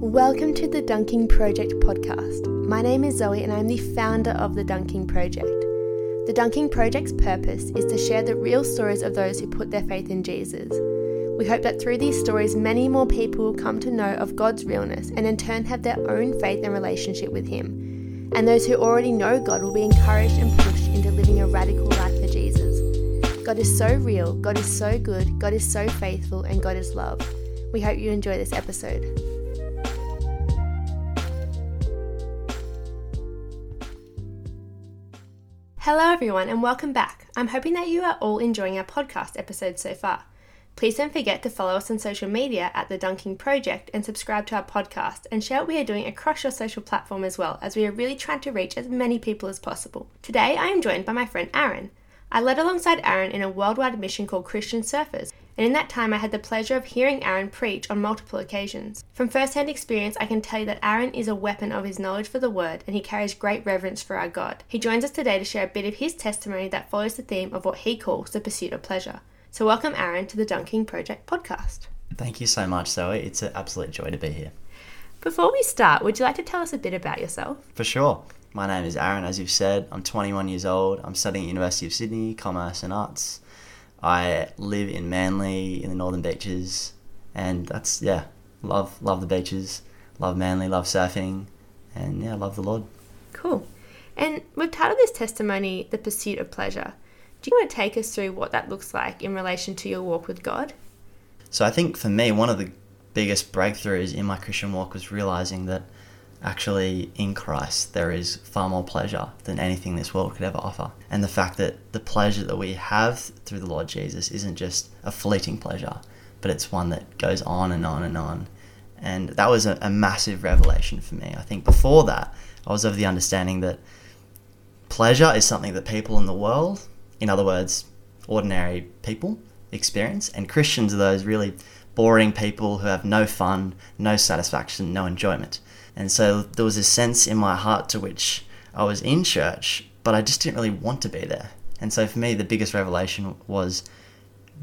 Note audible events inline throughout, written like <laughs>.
Welcome to the Dunking Project podcast. My name is Zoe and I'm the founder of the Dunking Project. The Dunking Project's purpose is to share the real stories of those who put their faith in Jesus. We hope that through these stories, many more people will come to know of God's realness and in turn have their own faith and relationship with Him. And those who already know God will be encouraged and pushed into living a radical life for Jesus. God is so real, God is so good, God is so faithful, and God is love. We hope you enjoy this episode. Hello, everyone, and welcome back. I'm hoping that you are all enjoying our podcast episode so far. Please don't forget to follow us on social media at The Dunking Project and subscribe to our podcast and share what we are doing across your social platform as well, as we are really trying to reach as many people as possible. Today, I am joined by my friend Aaron. I led alongside Aaron in a worldwide mission called Christian Surfers, and in that time I had the pleasure of hearing Aaron preach on multiple occasions. From first hand experience, I can tell you that Aaron is a weapon of his knowledge for the word and he carries great reverence for our God. He joins us today to share a bit of his testimony that follows the theme of what he calls the pursuit of pleasure. So, welcome Aaron to the Dunking Project podcast. Thank you so much, Zoe. It's an absolute joy to be here. Before we start, would you like to tell us a bit about yourself? For sure. My name is Aaron, as you've said. I'm 21 years old. I'm studying at University of Sydney, Commerce and Arts. I live in Manly in the Northern Beaches, and that's yeah, love love the beaches, love Manly, love surfing, and yeah, love the Lord. Cool. And we've titled this testimony "The Pursuit of Pleasure." Do you want to take us through what that looks like in relation to your walk with God? So I think for me, one of the biggest breakthroughs in my Christian walk was realizing that actually in Christ there is far more pleasure than anything this world could ever offer. And the fact that the pleasure that we have through the Lord Jesus isn't just a fleeting pleasure, but it's one that goes on and on and on. And that was a, a massive revelation for me. I think before that, I was of the understanding that pleasure is something that people in the world, in other words, ordinary people, experience, and Christians are those really boring people who have no fun, no satisfaction, no enjoyment. And so there was a sense in my heart to which I was in church, but I just didn't really want to be there. And so for me, the biggest revelation was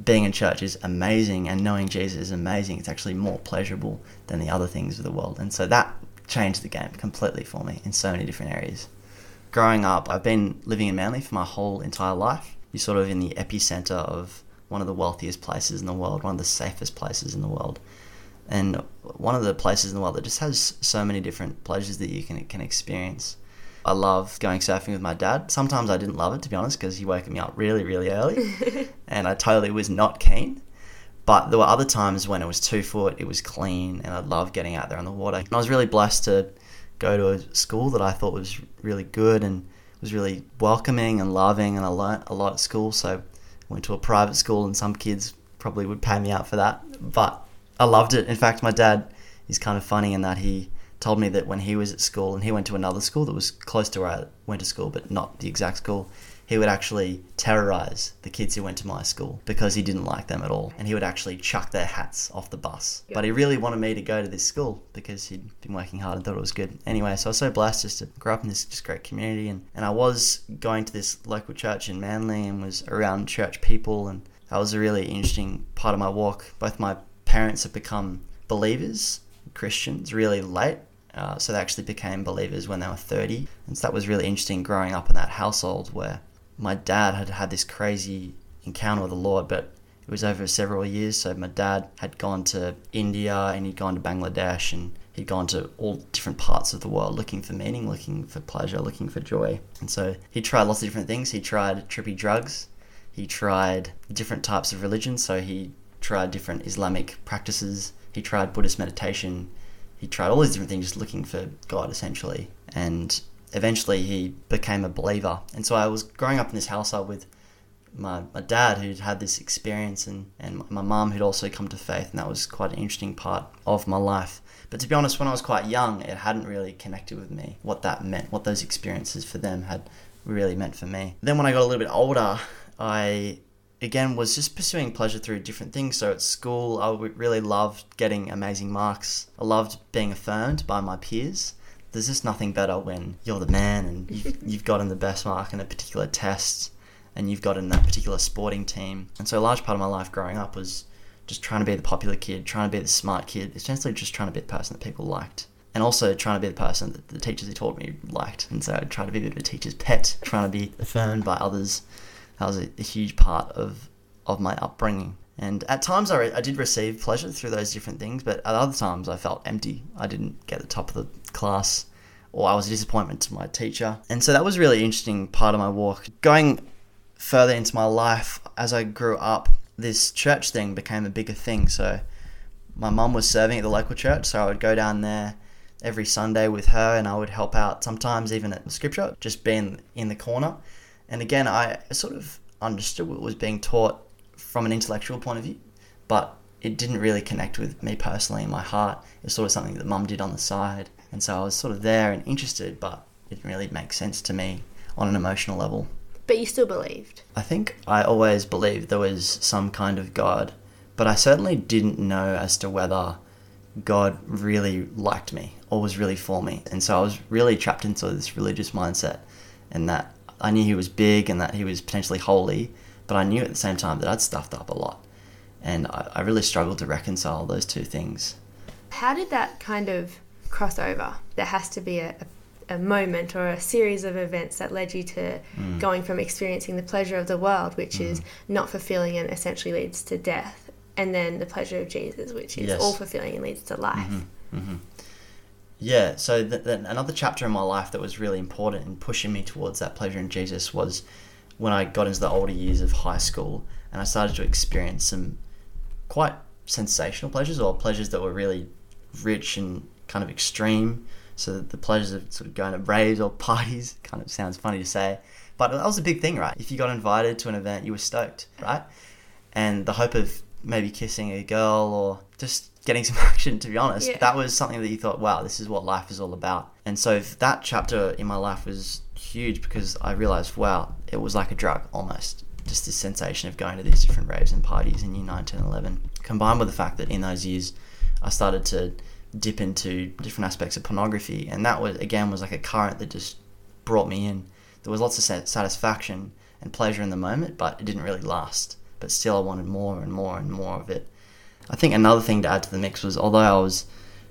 being in church is amazing and knowing Jesus is amazing. It's actually more pleasurable than the other things of the world. And so that changed the game completely for me in so many different areas. Growing up, I've been living in Manly for my whole entire life. You're sort of in the epicenter of one of the wealthiest places in the world, one of the safest places in the world and one of the places in the world that just has so many different pleasures that you can can experience. I love going surfing with my dad. Sometimes I didn't love it to be honest because he woke me up really really early, <laughs> and I totally was not keen. But there were other times when it was two foot, it was clean, and I loved getting out there on the water. And I was really blessed to go to a school that I thought was really good and was really welcoming and loving, and I learnt a lot at school. So I went to a private school, and some kids probably would pay me out for that, but I loved it. In fact, my dad is kind of funny in that he told me that when he was at school and he went to another school that was close to where I went to school, but not the exact school, he would actually terrorize the kids who went to my school because he didn't like them at all. And he would actually chuck their hats off the bus. But he really wanted me to go to this school because he'd been working hard and thought it was good. Anyway, so I was so blessed just to grow up in this just great community. And, and I was going to this local church in Manly and was around church people. And that was a really interesting part of my walk. Both my parents have become believers, Christians, really late. Uh, so they actually became believers when they were 30. And so that was really interesting growing up in that household where my dad had had this crazy encounter with the Lord, but it was over several years. So my dad had gone to India and he'd gone to Bangladesh and he'd gone to all different parts of the world looking for meaning, looking for pleasure, looking for joy. And so he tried lots of different things. He tried trippy drugs. He tried different types of religion. So he tried different Islamic practices. He tried Buddhist meditation. He tried all these different things, just looking for God essentially. And eventually he became a believer. And so I was growing up in this household with my, my dad who'd had this experience and, and my mum who'd also come to faith. And that was quite an interesting part of my life. But to be honest, when I was quite young, it hadn't really connected with me what that meant, what those experiences for them had really meant for me. Then when I got a little bit older, I again was just pursuing pleasure through different things. So at school, I really loved getting amazing marks. I loved being affirmed by my peers. There's just nothing better when you're the man and you've, <laughs> you've gotten the best mark in a particular test and you've gotten that particular sporting team. And so a large part of my life growing up was just trying to be the popular kid, trying to be the smart kid, essentially just trying to be the person that people liked. And also trying to be the person that the teachers who taught me liked. And so I tried to be the teacher's pet, trying to be affirmed by others. That was a, a huge part of, of my upbringing. And at times I, re- I did receive pleasure through those different things, but at other times I felt empty. I didn't get the top of the class, or I was a disappointment to my teacher. And so that was a really interesting part of my walk. Going further into my life, as I grew up, this church thing became a bigger thing. So my mum was serving at the local church, so I would go down there every Sunday with her and I would help out sometimes even at the scripture, just being in the corner. And again, I sort of understood what was being taught from an intellectual point of view, but it didn't really connect with me personally in my heart. It was sort of something that mum did on the side. And so I was sort of there and interested, but it didn't really make sense to me on an emotional level. But you still believed. I think I always believed there was some kind of God, but I certainly didn't know as to whether God really liked me or was really for me. And so I was really trapped into this religious mindset and that I knew he was big and that he was potentially holy, but I knew at the same time that I'd stuffed up a lot. And I, I really struggled to reconcile those two things. How did that kind of cross over? There has to be a, a, moment or a series of events that led you to Mm. going from experiencing the pleasure of the world, which is not fulfilling and essentially leads to death, and then the pleasure of Jesus, which is Yes. all fulfilling and leads to life. hmm Yeah, so th- th- another chapter in my life that was really important in pushing me towards that pleasure in Jesus was when I got into the older years of high school and I started to experience some quite sensational pleasures or pleasures that were really rich and kind of extreme. So the pleasures of sort of going to raves or <laughs> parties kind of sounds funny to say, but that was a big thing, right? If you got invited to an event, you were stoked, right? And the hope of maybe kissing a girl or just getting <laughs> some action, to be honest, Yeah. that was something that you thought, wow, this is what life is all about. And so that chapter in my life was huge because I realized, wow, it was like a drug almost. Just the sensation of going to these different raves and parties in year 9, 10, 11, combined with the fact that in those years I started to dip into different aspects of pornography. And that was, again, was like a current that just brought me in. There was lots of satisfaction and pleasure in the moment, but it didn't really last. But still, I wanted more and more and more of it. I think another thing to add to the mix was although I was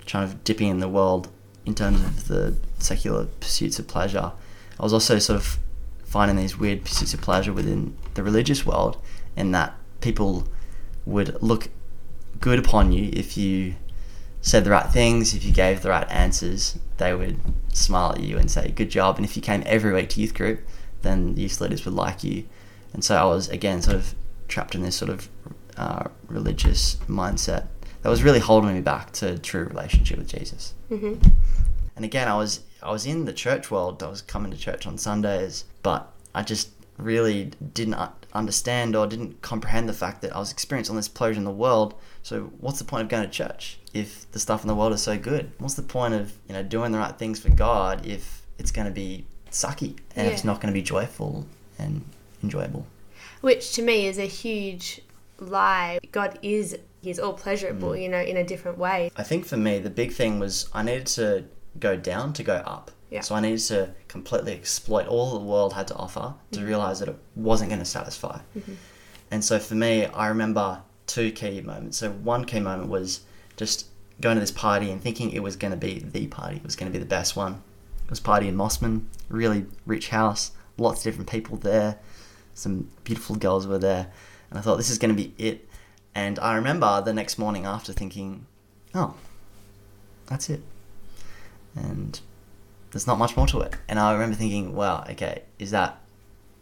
kind of dipping in the world in terms of the secular pursuits of pleasure, I was also sort of finding these weird pursuits of pleasure within the religious world, in that people would look good upon you if you said the right things, if you gave the right answers, they would smile at you and say, Good job. And if you came every week to youth group, then the youth leaders would like you. And so I was, again, sort of trapped in this sort of uh, religious mindset that was really holding me back to true relationship with Jesus. hmm And again, I was I was in the church world. I was coming to church on Sundays, but I just really didn't understand or didn't comprehend the fact that I was experiencing all this pleasure in the world. So what's the point of going to church if the stuff in the world is so good? What's the point of you know doing the right things for God if it's going to be sucky and if it's not going to be joyful and enjoyable? Which to me is a huge lie. God is He's all pleasurable, Mm. you know, in a different way. I think for me, the big thing was I needed to go down to go up. Yeah. So I needed to completely exploit all the world had to offer to realize that it wasn't going to satisfy. And so for me, I remember two key moments. So one key moment was just going to this party and thinking it was going to be the party. It was going to be the best one. It was party in Mosman, really rich house, lots of different people there. Some beautiful girls were there. And I thought this is going to be it. And I remember the next morning after thinking, oh, that's it. And there's not much more to it. And I remember thinking, wow, okay, is that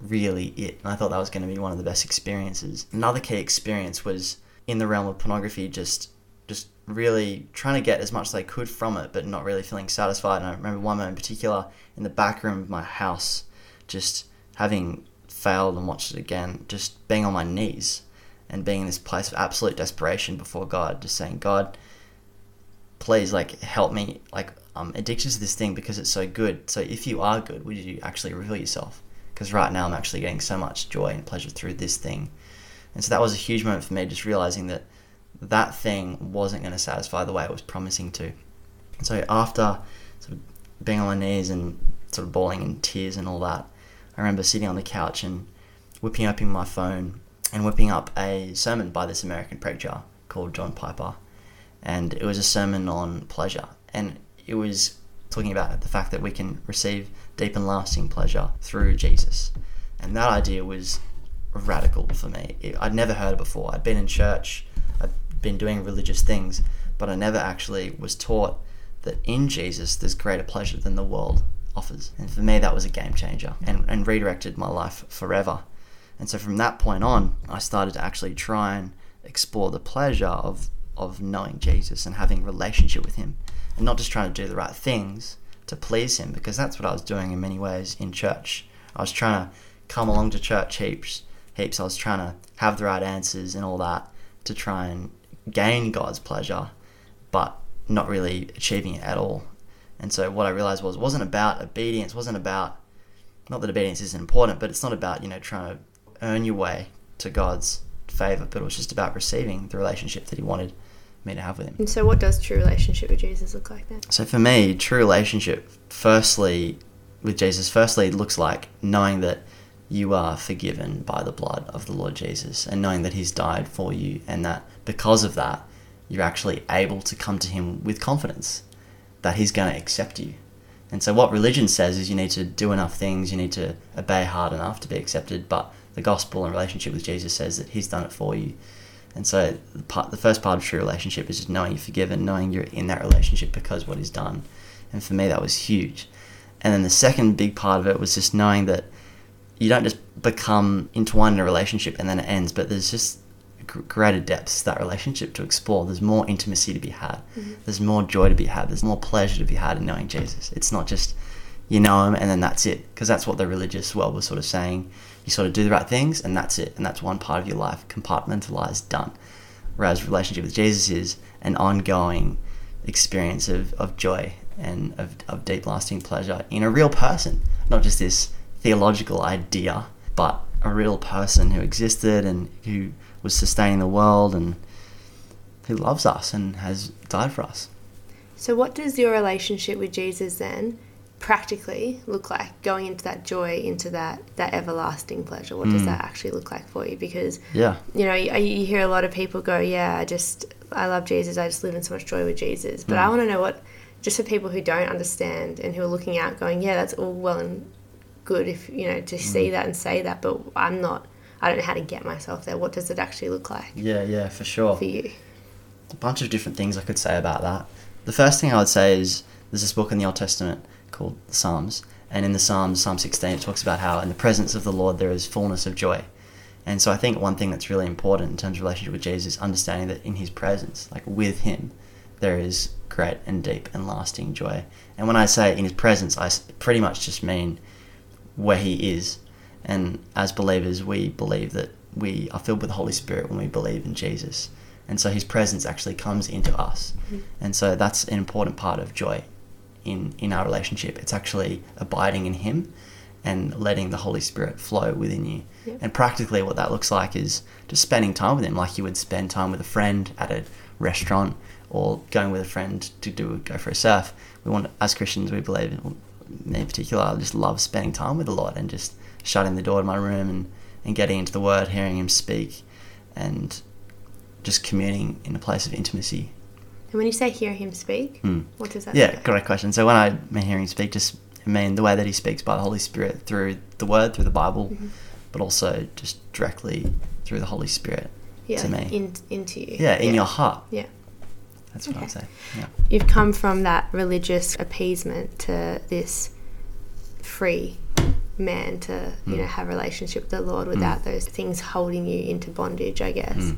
really it? And I thought that was going to be one of the best experiences. Another key experience was in the realm of pornography, just just really trying to get as much as I could from it, but not really feeling satisfied. And I remember one moment in particular in the back room of my house, just having failed and watched it again, just being on my knees and being in this place of absolute desperation before God, just saying, God, please like help me like i'm addicted to this thing because it's so good. So if you are good would you actually reveal yourself? Because right now i'm actually getting so much joy and pleasure through this thing. And so that was a huge moment for me just realizing that that thing wasn't going to satisfy the way it was promising to. And so after sort of being on my knees and sort of bawling in tears and all that i remember sitting on the couch and whipping open my phone and whipping up a sermon by this american preacher called John Piper, and it was a sermon on pleasure, and it was talking about the fact that we can receive deep and lasting pleasure through Jesus, and that idea was radical for me. It, I'd never heard it before. I'd been in church, I'd been doing religious things, but I never actually was taught that in Jesus there's greater pleasure than the world offers. And for me, that was a game changer and, and redirected my life forever. And so from that point on, I started to actually try and explore the pleasure of, of knowing Jesus and having relationship with him and not just trying to do the right things to please him because that's what I was doing in many ways in church. I was trying to come along to church heaps, heaps. I was trying to have the right answers and all that to try and gain God's pleasure, but not really achieving it at all. And so what I realized was it wasn't about obedience, wasn't about not that obedience isn't important, but it's not about, you know, trying to earn your way to God's favor, but it was just about receiving the relationship that he wanted me to have with him. And so what does true relationship with Jesus look like then? So for me, true relationship firstly with Jesus firstly looks like knowing that you are forgiven by the blood of the Lord Jesus and knowing that he's died for you and that because of that you're actually able to come to him with confidence that he's going to accept you. And so, what religion says is you need to do enough things, you need to obey hard enough to be accepted. But the gospel and relationship with Jesus says that he's done it for you. And so, the, part, the first part of true relationship is just knowing you're forgiven, knowing you're in that relationship because what he's done. And for me, that was huge. And then the second big part of it was just knowing that you don't just become entwined in a relationship and then it ends, but there's just greater depths to that relationship to explore. There's more intimacy to be had. Mm-hmm. There's more joy to be had. There's more pleasure to be had in knowing Jesus. It's not just you know him and then that's it, because that's what the religious world was sort of saying. You sort of do the right things and that's it, and that's one part of your life, compartmentalized, done. Whereas relationship with Jesus is an ongoing experience of, of joy and of, of deep lasting pleasure in a real person, not just this theological idea, but a real person who existed and who was sustaining the world and who loves us and has died for us. So, what does your relationship with Jesus then practically look like going into that joy, into that, that everlasting pleasure? What does mm. that actually look like for you? Because, yeah. you know, you, you, hear a lot of people go, Yeah, I just, I love Jesus, I just live in so much joy with Jesus. But mm. I want to know what, just for people who don't understand and who are looking out going, Yeah, that's all well and good if, you know, to mm. see that and say that, but I'm not I don't know how to get myself there. What does it actually look like? Yeah, yeah, for sure. For you. A bunch of different things I could say about that. The first thing I would say is there's this book in the Old Testament called the Psalms, and in the Psalms, Psalm 16, it talks about how in the presence of the Lord there is fullness of joy. And so I think one thing that's really important in terms of relationship with Jesus is understanding that in his presence, like with him, there is great and deep and lasting joy. And when I say in his presence, I pretty much just mean where he is and as believers, we believe that we are filled with the Holy Spirit when we believe in Jesus. And so his presence actually comes into us. Mm-hmm. And so that's an important part of joy in, in our relationship. It's actually abiding in him and letting the Holy Spirit flow within you. And practically, what that looks like is just spending time with him, like you would spend time with a friend at a restaurant or going with a friend to do go for a surf. We want, as Christians, we believe, in particular, I just love spending time with the Lord and just shutting the door to my room and, and getting into the Word, hearing Him speak, and just communing in a place of intimacy. And when you say hear Him speak, mm. what does that yeah, mean? great question. So when I mean hearing Him speak, just I mean the way that He speaks by the Holy Spirit through the Word, through the Bible, mm-hmm. but also just directly through the Holy Spirit yeah, to me. In, into you. Yeah, in yeah. your heart. Yeah. That's what okay. I'd say. Yeah. You've come from that religious appeasement to this free man to you know have a relationship with the Lord without mm. those things holding you into bondage. I guess. Mm.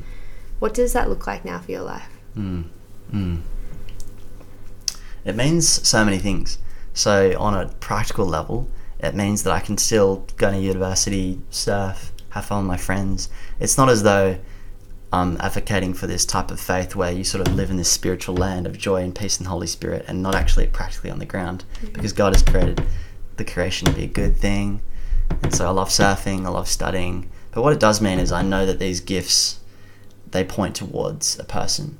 What does that look like now for your life? It means so many things. So on a practical level, it means that I can still go to university, surf, have fun with my friends. It's not as though I'm advocating for this type of faith where you sort of live in this spiritual land of joy and peace and Holy Spirit and not actually practically on the ground mm-hmm. because God has created the creation to be a good thing. And so I love surfing, I love studying. But what it does mean is I know that these gifts they point towards a person,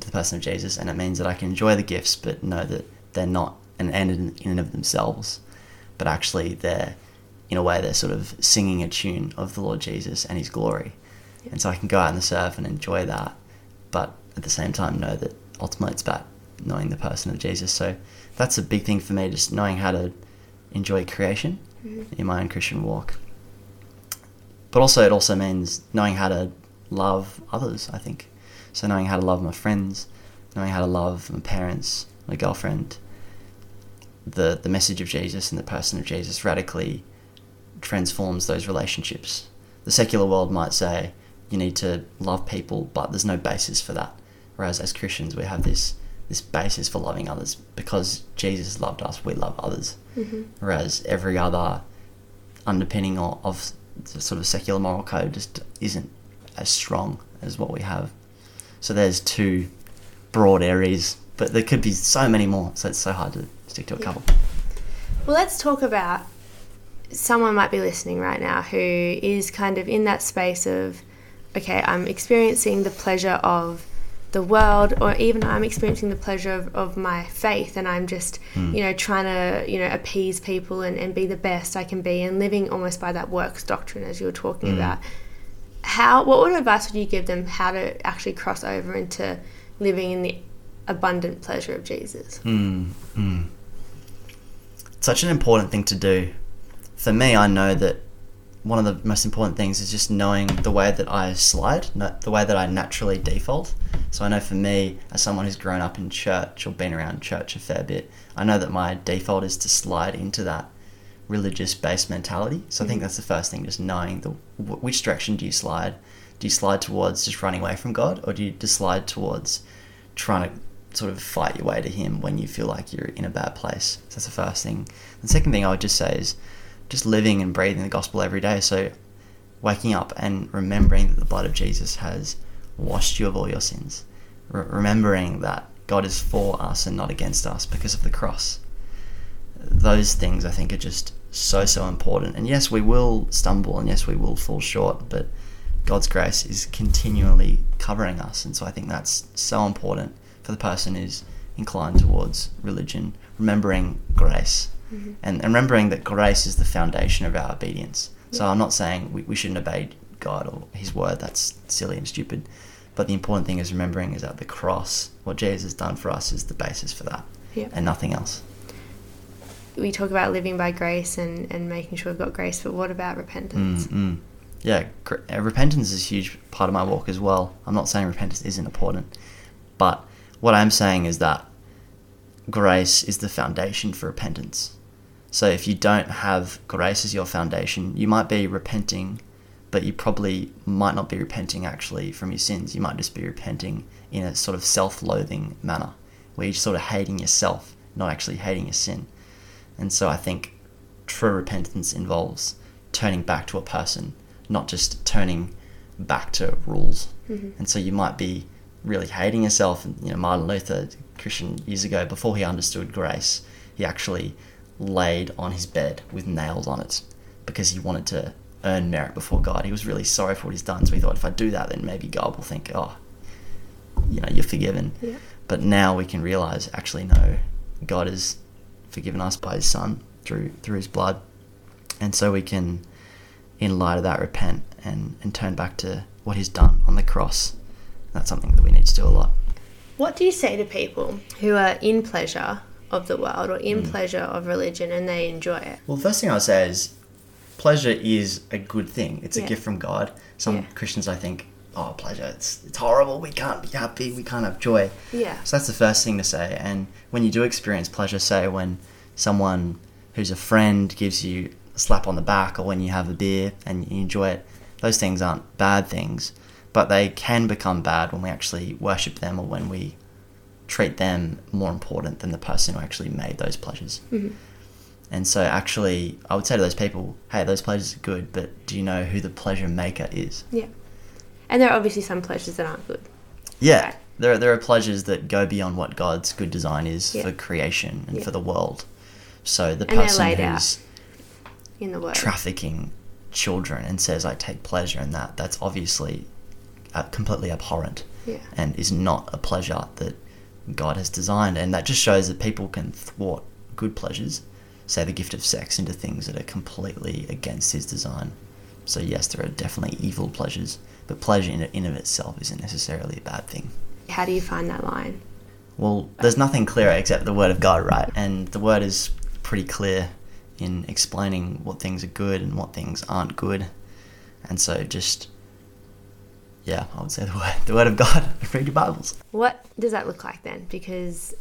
to the person of Jesus, and it means that I can enjoy the gifts but know that they're not an end in, in and of themselves, but actually they're in a way they're sort of singing a tune of the Lord Jesus and his glory. And so I can go out in the surf and enjoy that, but at the same time know that ultimately it's about knowing the person of Jesus. So that's a big thing for me, just knowing how to enjoy creation Mm-hmm. in my own Christian walk. But also, it also means knowing how to love others, I think. So, knowing how to love my friends, knowing how to love my parents, my girlfriend. The, the message of Jesus and the person of Jesus radically transforms those relationships. The secular world might say you need to love people, but there's no basis for that. Whereas as Christians, we have this this basis for loving others because Jesus loved us, we love others. Mhm. Whereas every other underpinning of, of the sort of secular moral code just isn't as strong as what we have. So there's two broad areas, but there could be so many more. So it's so hard to stick to a Yeah. couple. Well, let's talk about someone might be listening right now who is kind of in that space of, okay, I'm experiencing the pleasure of the world, or even I'm experiencing the pleasure of, of my faith, and I'm just, you know, trying to, you know, appease people and, and be the best I can be, and living almost by that works doctrine as you were talking about. How, what what advice would you give them how to actually cross over into living in the abundant pleasure of Jesus? Mm, mm. Such an important thing to do. For me, I know that one of the most important things is just knowing the way that I slide, the way that I naturally default. So I know for me, as someone who's grown up in church or been around church a fair bit, I know that my default is to slide into that religious based mentality. So I think mm-hmm. that's the first thing, just knowing the wh- which direction do you slide. Do you slide towards just running away from God, or do you just slide towards trying to sort of fight your way to Him when you feel like you're in a bad place? So that's the first thing. The second thing I would just say is just living and breathing the gospel every day. So waking up and remembering that the blood of Jesus has washed you of all your sins. Re- remembering that God is for us and not against us because of the cross. Those things I think are just so, so important. And yes, we will stumble and yes, we will fall short, but God's grace is continually covering us. And so I think that's so important for the person who's inclined towards religion, remembering grace and, and remembering that grace is the foundation of our obedience. So I'm not saying we, we shouldn't obey God or His word, that's silly and stupid. But the important thing is remembering is that the cross, what Jesus has done for us, is the basis for that Yeah. and nothing else. we talk about living by grace and, and making sure we've got grace, but what about repentance? Mm, mm. Yeah, gr- uh, repentance is a huge part of my walk as well. I'm not saying repentance isn't important, but what I'm saying is that grace is the foundation for repentance. So if you don't have grace as your foundation, you might be repenting, but you probably might not be repenting actually from your sins. You might just be repenting in a sort of self-loathing manner, where you're sort of hating yourself, not actually hating your sin. And so I think true repentance involves turning back to a person, not just turning back to rules. Mm-hmm. And so you might be really hating yourself. And you know, Martin Luther, Christian years ago, before he understood grace, he actually laid on his bed with nails on it because he wanted to earn merit before God. He was really sorry for what he's done. So he thought, if I do that, then maybe God will think, oh, you know, you're forgiven. Yeah. But now we can realize, actually, no, God has forgiven us by His Son through through His blood, and so we can, in light of that, repent and and turn back to what He's done on the cross. That's something that we need to do a lot. What do you say to people who are in pleasure of the world or Mm. in pleasure of religion and they enjoy it? Well, the first thing I would say is pleasure is a good thing. It's Yeah. a gift from God. Some Yeah. Christians, I think, oh, pleasure, it's, it's horrible. We can't be happy. We can't have joy. Yeah. So that's the first thing to say. And when you do experience pleasure, say when someone who's a friend gives you a slap on the back or when you have a beer and you enjoy it, those things aren't bad things. But they can become bad when we actually worship them or when we treat them more important than the person who actually made those pleasures. And so, actually, I would say to those people, hey, those pleasures are good, but do you know who the pleasure maker is? Yeah. And there are obviously some pleasures that aren't good. Yeah, Right. there are, there are pleasures that go beyond what God's good design is Yeah. for creation and Yeah. for the world. So the And person who's in the world. trafficking children and says I take pleasure in that, that's obviously uh, completely abhorrent Yeah. and is not a pleasure that God has designed. And that just shows that people can thwart good pleasures, say the gift of sex, into things that are completely against His design. So yes, there are definitely evil pleasures, But pleasure in, in of itself isn't necessarily a bad thing. How do you find that line? Well, there's nothing clearer except the Word of God, right? And the Word is pretty clear in explaining what things are good and what things aren't good. And so just, yeah, I would say the Word, the word of God. <laughs> Read your Bibles. What does that look like then? Because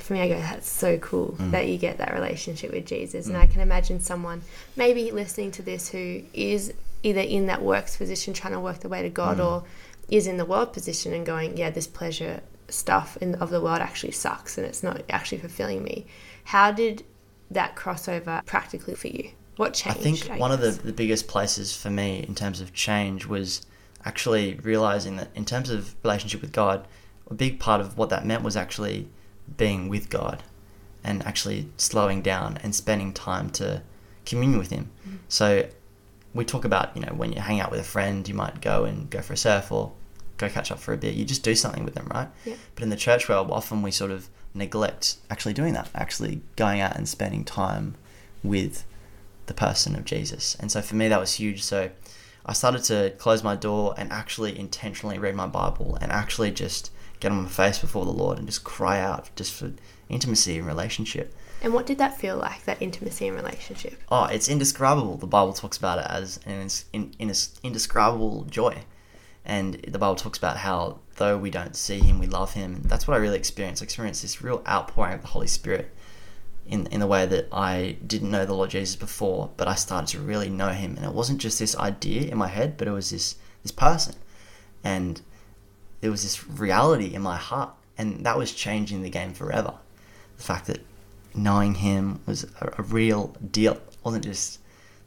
for me, I go, that's so cool Mm. that you get that relationship with Jesus. And I can imagine someone maybe listening to this who is either in that works position trying to work their way to God Mm. or is in the world position and going, yeah, this pleasure stuff in, of the world actually sucks and it's not actually fulfilling me. How did that crossover practically for you? What changed? I think one of the, the biggest places for me in terms of change was actually realizing that in terms of relationship with God, a big part of what that meant was actually being with God and actually slowing down and spending time to commune with Him. Mm-hmm. So we talk about, you know, when you hang out with a friend, you might go and go for a surf or go catch up for a bit. You just do something with them, right? Yeah. But in the church world, often we sort of neglect actually doing that, actually going out and spending time with the person of Jesus. And so for me, that was huge. So I started to close my door and actually intentionally read my Bible and actually just get on my face before the Lord and just cry out just for intimacy and relationship. And what did that feel like, that intimacy and relationship? Oh, it's indescribable. The Bible talks about it as an in, in, indescribable joy. And the Bible talks about how though we don't see him, we love him. And that's what I really experienced. I experienced this real outpouring of the Holy Spirit in, in the way that I didn't know the Lord Jesus before, but I started to really know him. And it wasn't just this idea in my head, but it was this, this person. And there was this reality in my heart. And that was changing the game forever. The fact that knowing him was a, a real deal. It wasn't just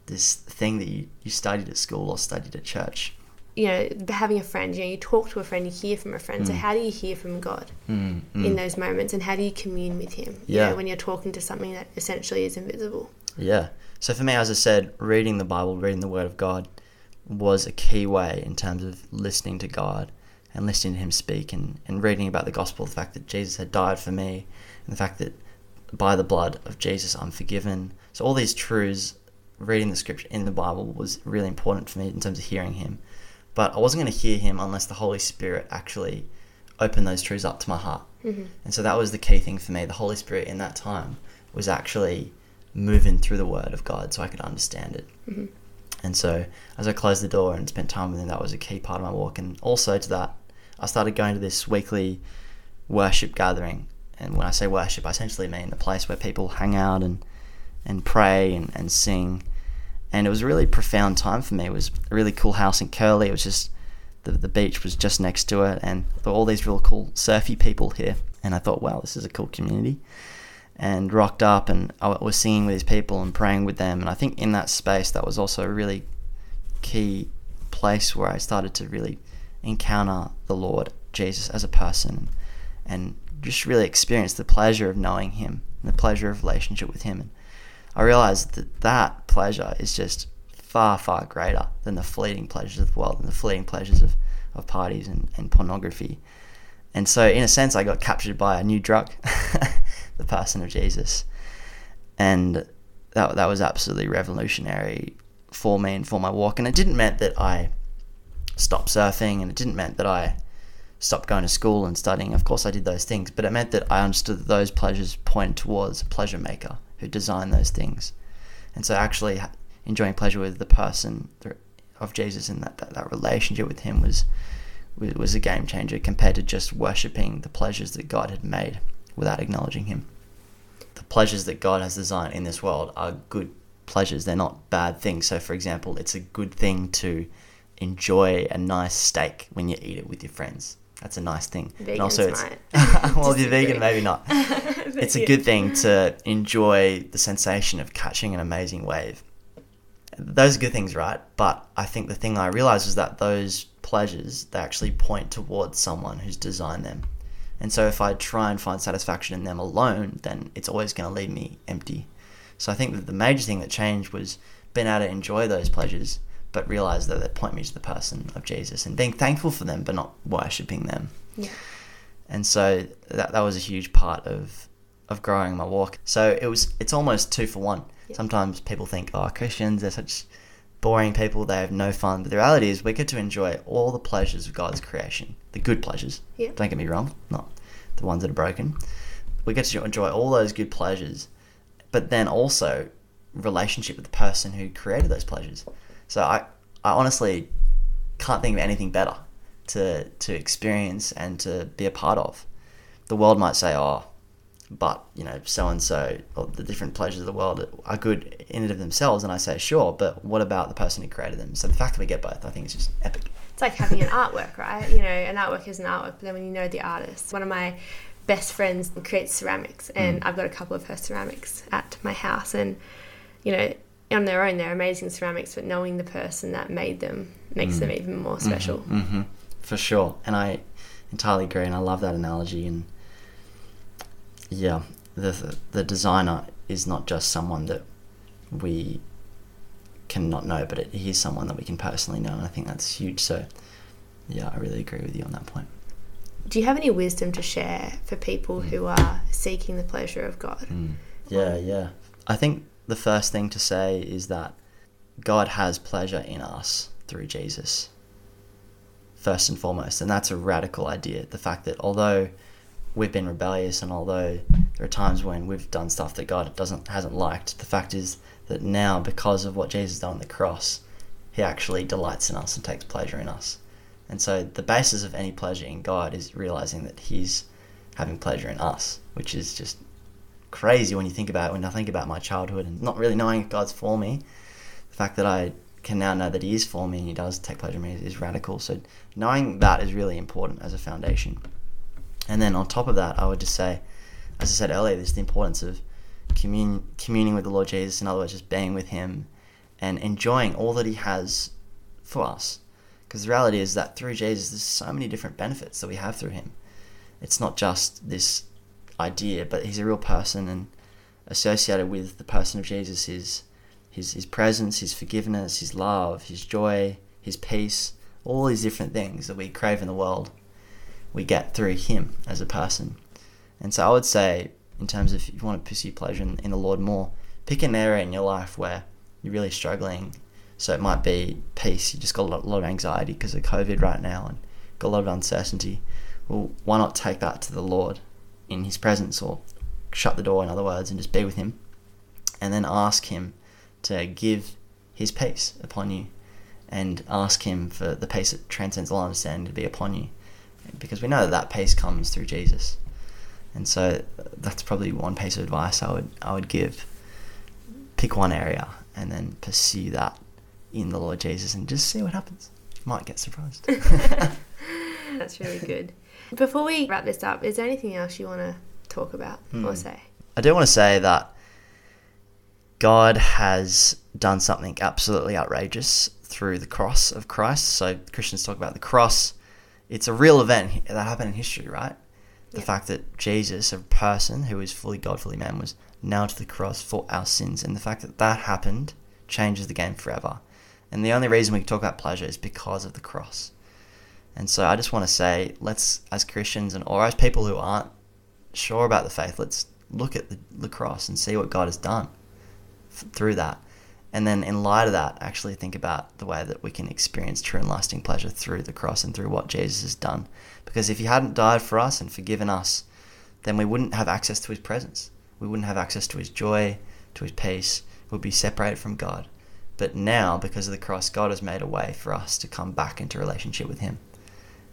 this thing that you, you studied at school or studied at church. You know, having a friend, you know, you talk to a friend, you hear from a friend. So, how do you hear from God Mm, mm. in those moments and how do you commune with Him? You Yeah. know, when you're talking to something that essentially is invisible. Yeah. So for me, as I said, reading the Bible, reading the Word of God was a key way in terms of listening to God and listening to Him speak and, and reading about the gospel, the fact that Jesus had died for me, and the fact that by the blood of Jesus I'm forgiven. So all these truths, reading the scripture in the Bible was really important for me in terms of hearing Him. But I wasn't going to hear Him unless the Holy Spirit actually opened those truths up to my heart. Mm-hmm. And so that was the key thing for me. The Holy Spirit in that time was actually moving through the Word of God so I could understand it. Mm-hmm. And so as I closed the door and spent time with Him, that was a key part of my walk. And also to that, I started going to this weekly worship gathering. And when I say worship, I essentially mean the place where people hang out and, and pray and, and sing. And it was a really profound time for me. It was a really cool house in Curly. It was just the, the beach was just next to it, and there were all these real cool surfy people here. And I thought, wow, this is a cool community. And rocked up, and I was singing with these people and praying with them. And I think in that space, that was also a really key place where I started to really encounter the Lord Jesus as a person, and just really experience the pleasure of knowing Him, and the pleasure of relationship with Him. And I realized that that pleasure is just far, far greater than the fleeting pleasures of the world and the fleeting pleasures of, of parties and, and pornography. And so, in a sense, I got captured by a new drug, <laughs> the person of Jesus. And that, that was absolutely revolutionary for me and for my walk. And it didn't mean that I stopped surfing and it didn't mean that I stopped going to school and studying. Of course, I did those things, but it meant that I understood that those pleasures point towards a pleasure maker who designed those things. And so, actually, enjoying pleasure with the person of Jesus and that, that, that relationship with Him was was a game changer compared to just worshipping the pleasures that God had made without acknowledging Him. The pleasures that God has designed in this world are good pleasures. They're not bad things. So, for example, it's a good thing to enjoy a nice steak when you eat it with your friends. That's a nice thing. Vegans it's might <laughs> well, if you're vegan, maybe not. <laughs> it's a good thing to enjoy the sensation of catching an amazing wave. Those are good things, right? But I think the thing I realized was that those pleasures they actually point towards someone who's designed them. And so if I try and find satisfaction in them alone, then it's always going to leave me empty. So I think that the major thing that changed was being able to enjoy those pleasures, but realize that they point me to the person of Jesus and being thankful for them, but not worshipping them Yeah. and so that that was a huge part of of growing my walk. So it was it's almost two for one. Yeah. Sometimes people think, oh, Christians they're such boring people. They have no fun. But the reality is, we get to enjoy all the pleasures of God's creation, the good pleasures. Yeah. Don't get me wrong, not the ones that are broken. We get to enjoy all those good pleasures, but then also relationship with the person who created those pleasures. So I, I honestly can't think of anything better to to experience and to be a part of. The world might say, "Oh, but you know, so and so, or the different pleasures of the world are good in and of themselves." And I say, "Sure, but what about the person who created them?" So the fact that we get both, I think, is just epic. It's like having an artwork, right? You know, an artwork is an artwork, but then when you know the artist, one of my best friends creates ceramics, and mm. I've got a couple of her ceramics at my house, and you know, on their own, they're amazing ceramics, but knowing the person that made them makes them even more special. hmm For sure, and I entirely agree, and I love that analogy. And yeah, the the designer is not just someone that we can not know, but it, he is someone that we can personally know, and I think that's huge. So yeah, I really agree with you on that point. Do you have any wisdom to share for people who are seeking the pleasure of God? Mm. Yeah, yeah. I think the first thing to say is that God has pleasure in us through Jesus, first and foremost. And that's a radical idea. The fact that although we've been rebellious and although there are times when we've done stuff that God doesn't hasn't liked, the fact is that now because of what Jesus done on the cross, he actually delights in us and takes pleasure in us. And so the basis of any pleasure in God is realizing that he's having pleasure in us, which is just crazy when you think about it. When I think about my childhood and not really knowing if God's for me, the fact that I can now know that He is for me and He does take pleasure in me is, is radical. So knowing that is really important as a foundation. And then on top of that, I would just say, as I said earlier, there's the importance of commun- communing with the Lord Jesus. In other words, just being with Him and enjoying all that He has for us. Because the reality is that through Jesus, there's so many different benefits that we have through Him. It's not just this idea, but he's a real person, and associated with the person of Jesus is his his presence, his forgiveness, his love, his joy, his peace, all these different things that we crave in the world, we get through him as a person. And so I would say, in terms of if you want to pursue pleasure in, in the Lord more, pick an area in your life where you're really struggling. So it might be peace. You just got a lot, a lot of anxiety because of COVID right now, and got a lot of uncertainty. Well, why not take that to the Lord in His presence, or shut the door, in other words, and just be with Him, and then ask Him to give His peace upon you, and ask Him for the peace that transcends all understanding to be upon you, because we know that that peace comes through Jesus, and so uh, that's probably one piece of advice I would I would give. Pick one area and then pursue that in the Lord Jesus, and just see what happens. You might get surprised. <laughs> <laughs> That's really good. Before we wrap this up, is there anything else you want to talk about hmm. or say? I do want to say that God has done something absolutely outrageous through the cross of Christ. So Christians talk about the cross. It's a real event that happened in history, right? The Yeah. fact that Jesus, a person who is fully God, fully man, was nailed to the cross for our sins, and the fact that that happened changes the game forever. And the only reason we can talk about pleasure is because of the cross. And so I just want to say, let's, as Christians and or as people who aren't sure about the faith, let's look at the, the cross and see what God has done f- through that. And then, in light of that, actually think about the way that we can experience true and lasting pleasure through the cross and through what Jesus has done. Because if He hadn't died for us and forgiven us, then we wouldn't have access to His presence. We wouldn't have access to His joy, to His peace. We'd be separated from God. But now, because of the cross, God has made a way for us to come back into relationship with Him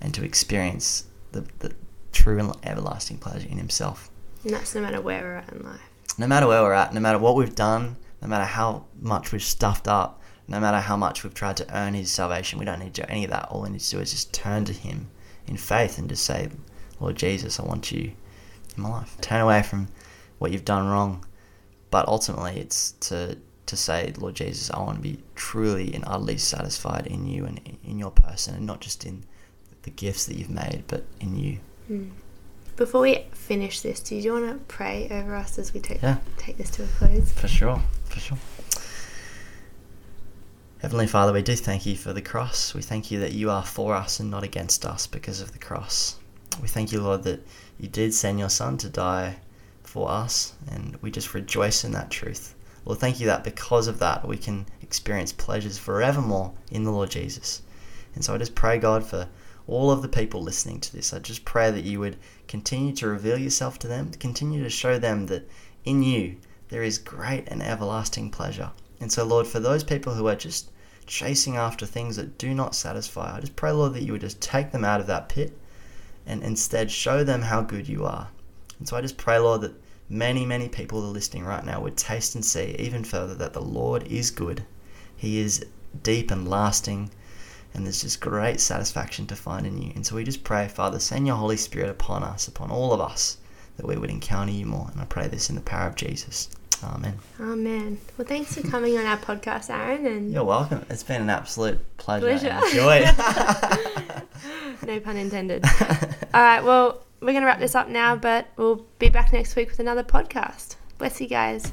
and to experience the, the true and everlasting pleasure in Himself. And that's no matter where we're at in life. No matter where we're at, no matter what we've done, no matter how much we've stuffed up, no matter how much we've tried to earn His salvation, we don't need to do any of that. All we need to do is just turn to Him in faith and just say, Lord Jesus, I want you in my life. Turn away from what you've done wrong. But ultimately, it's to to say, Lord Jesus, I want to be truly and utterly satisfied in you and in your person, and not just in the gifts that you've made, but in you. Hmm. Before we finish this, do you want to pray over us as we take Yeah. take this to a close? For sure, for sure. Heavenly Father, we do thank you for the cross. We thank you that you are for us and not against us because of the cross. We thank you, Lord, that you did send your Son to die for us, and we just rejoice in that truth. Lord, thank you that because of that we can experience pleasures forevermore in the Lord Jesus. And so I just pray, God, for all of the people listening to this. I just pray that you would continue to reveal yourself to them, continue to show them that in you there is great and everlasting pleasure. And so, Lord, for those people who are just chasing after things that do not satisfy, I just pray, Lord, that you would just take them out of that pit and instead show them how good you are. And so I just pray, Lord, that many, many people that are listening right now would taste and see even further that the Lord is good. He is deep and lasting, and there's just great satisfaction to find in you. And so we just pray, Father, send your Holy Spirit upon us, upon all of us, that we would encounter you more. And I pray this in the power of Jesus. Amen. Amen. Well, thanks for coming on our podcast, Aaron. And You're welcome. It's been an absolute pleasure, Pleasure. and joy. <laughs> <laughs> no pun intended. All right. Well, we're going to wrap this up now, but we'll be back next week with another podcast. Bless you guys.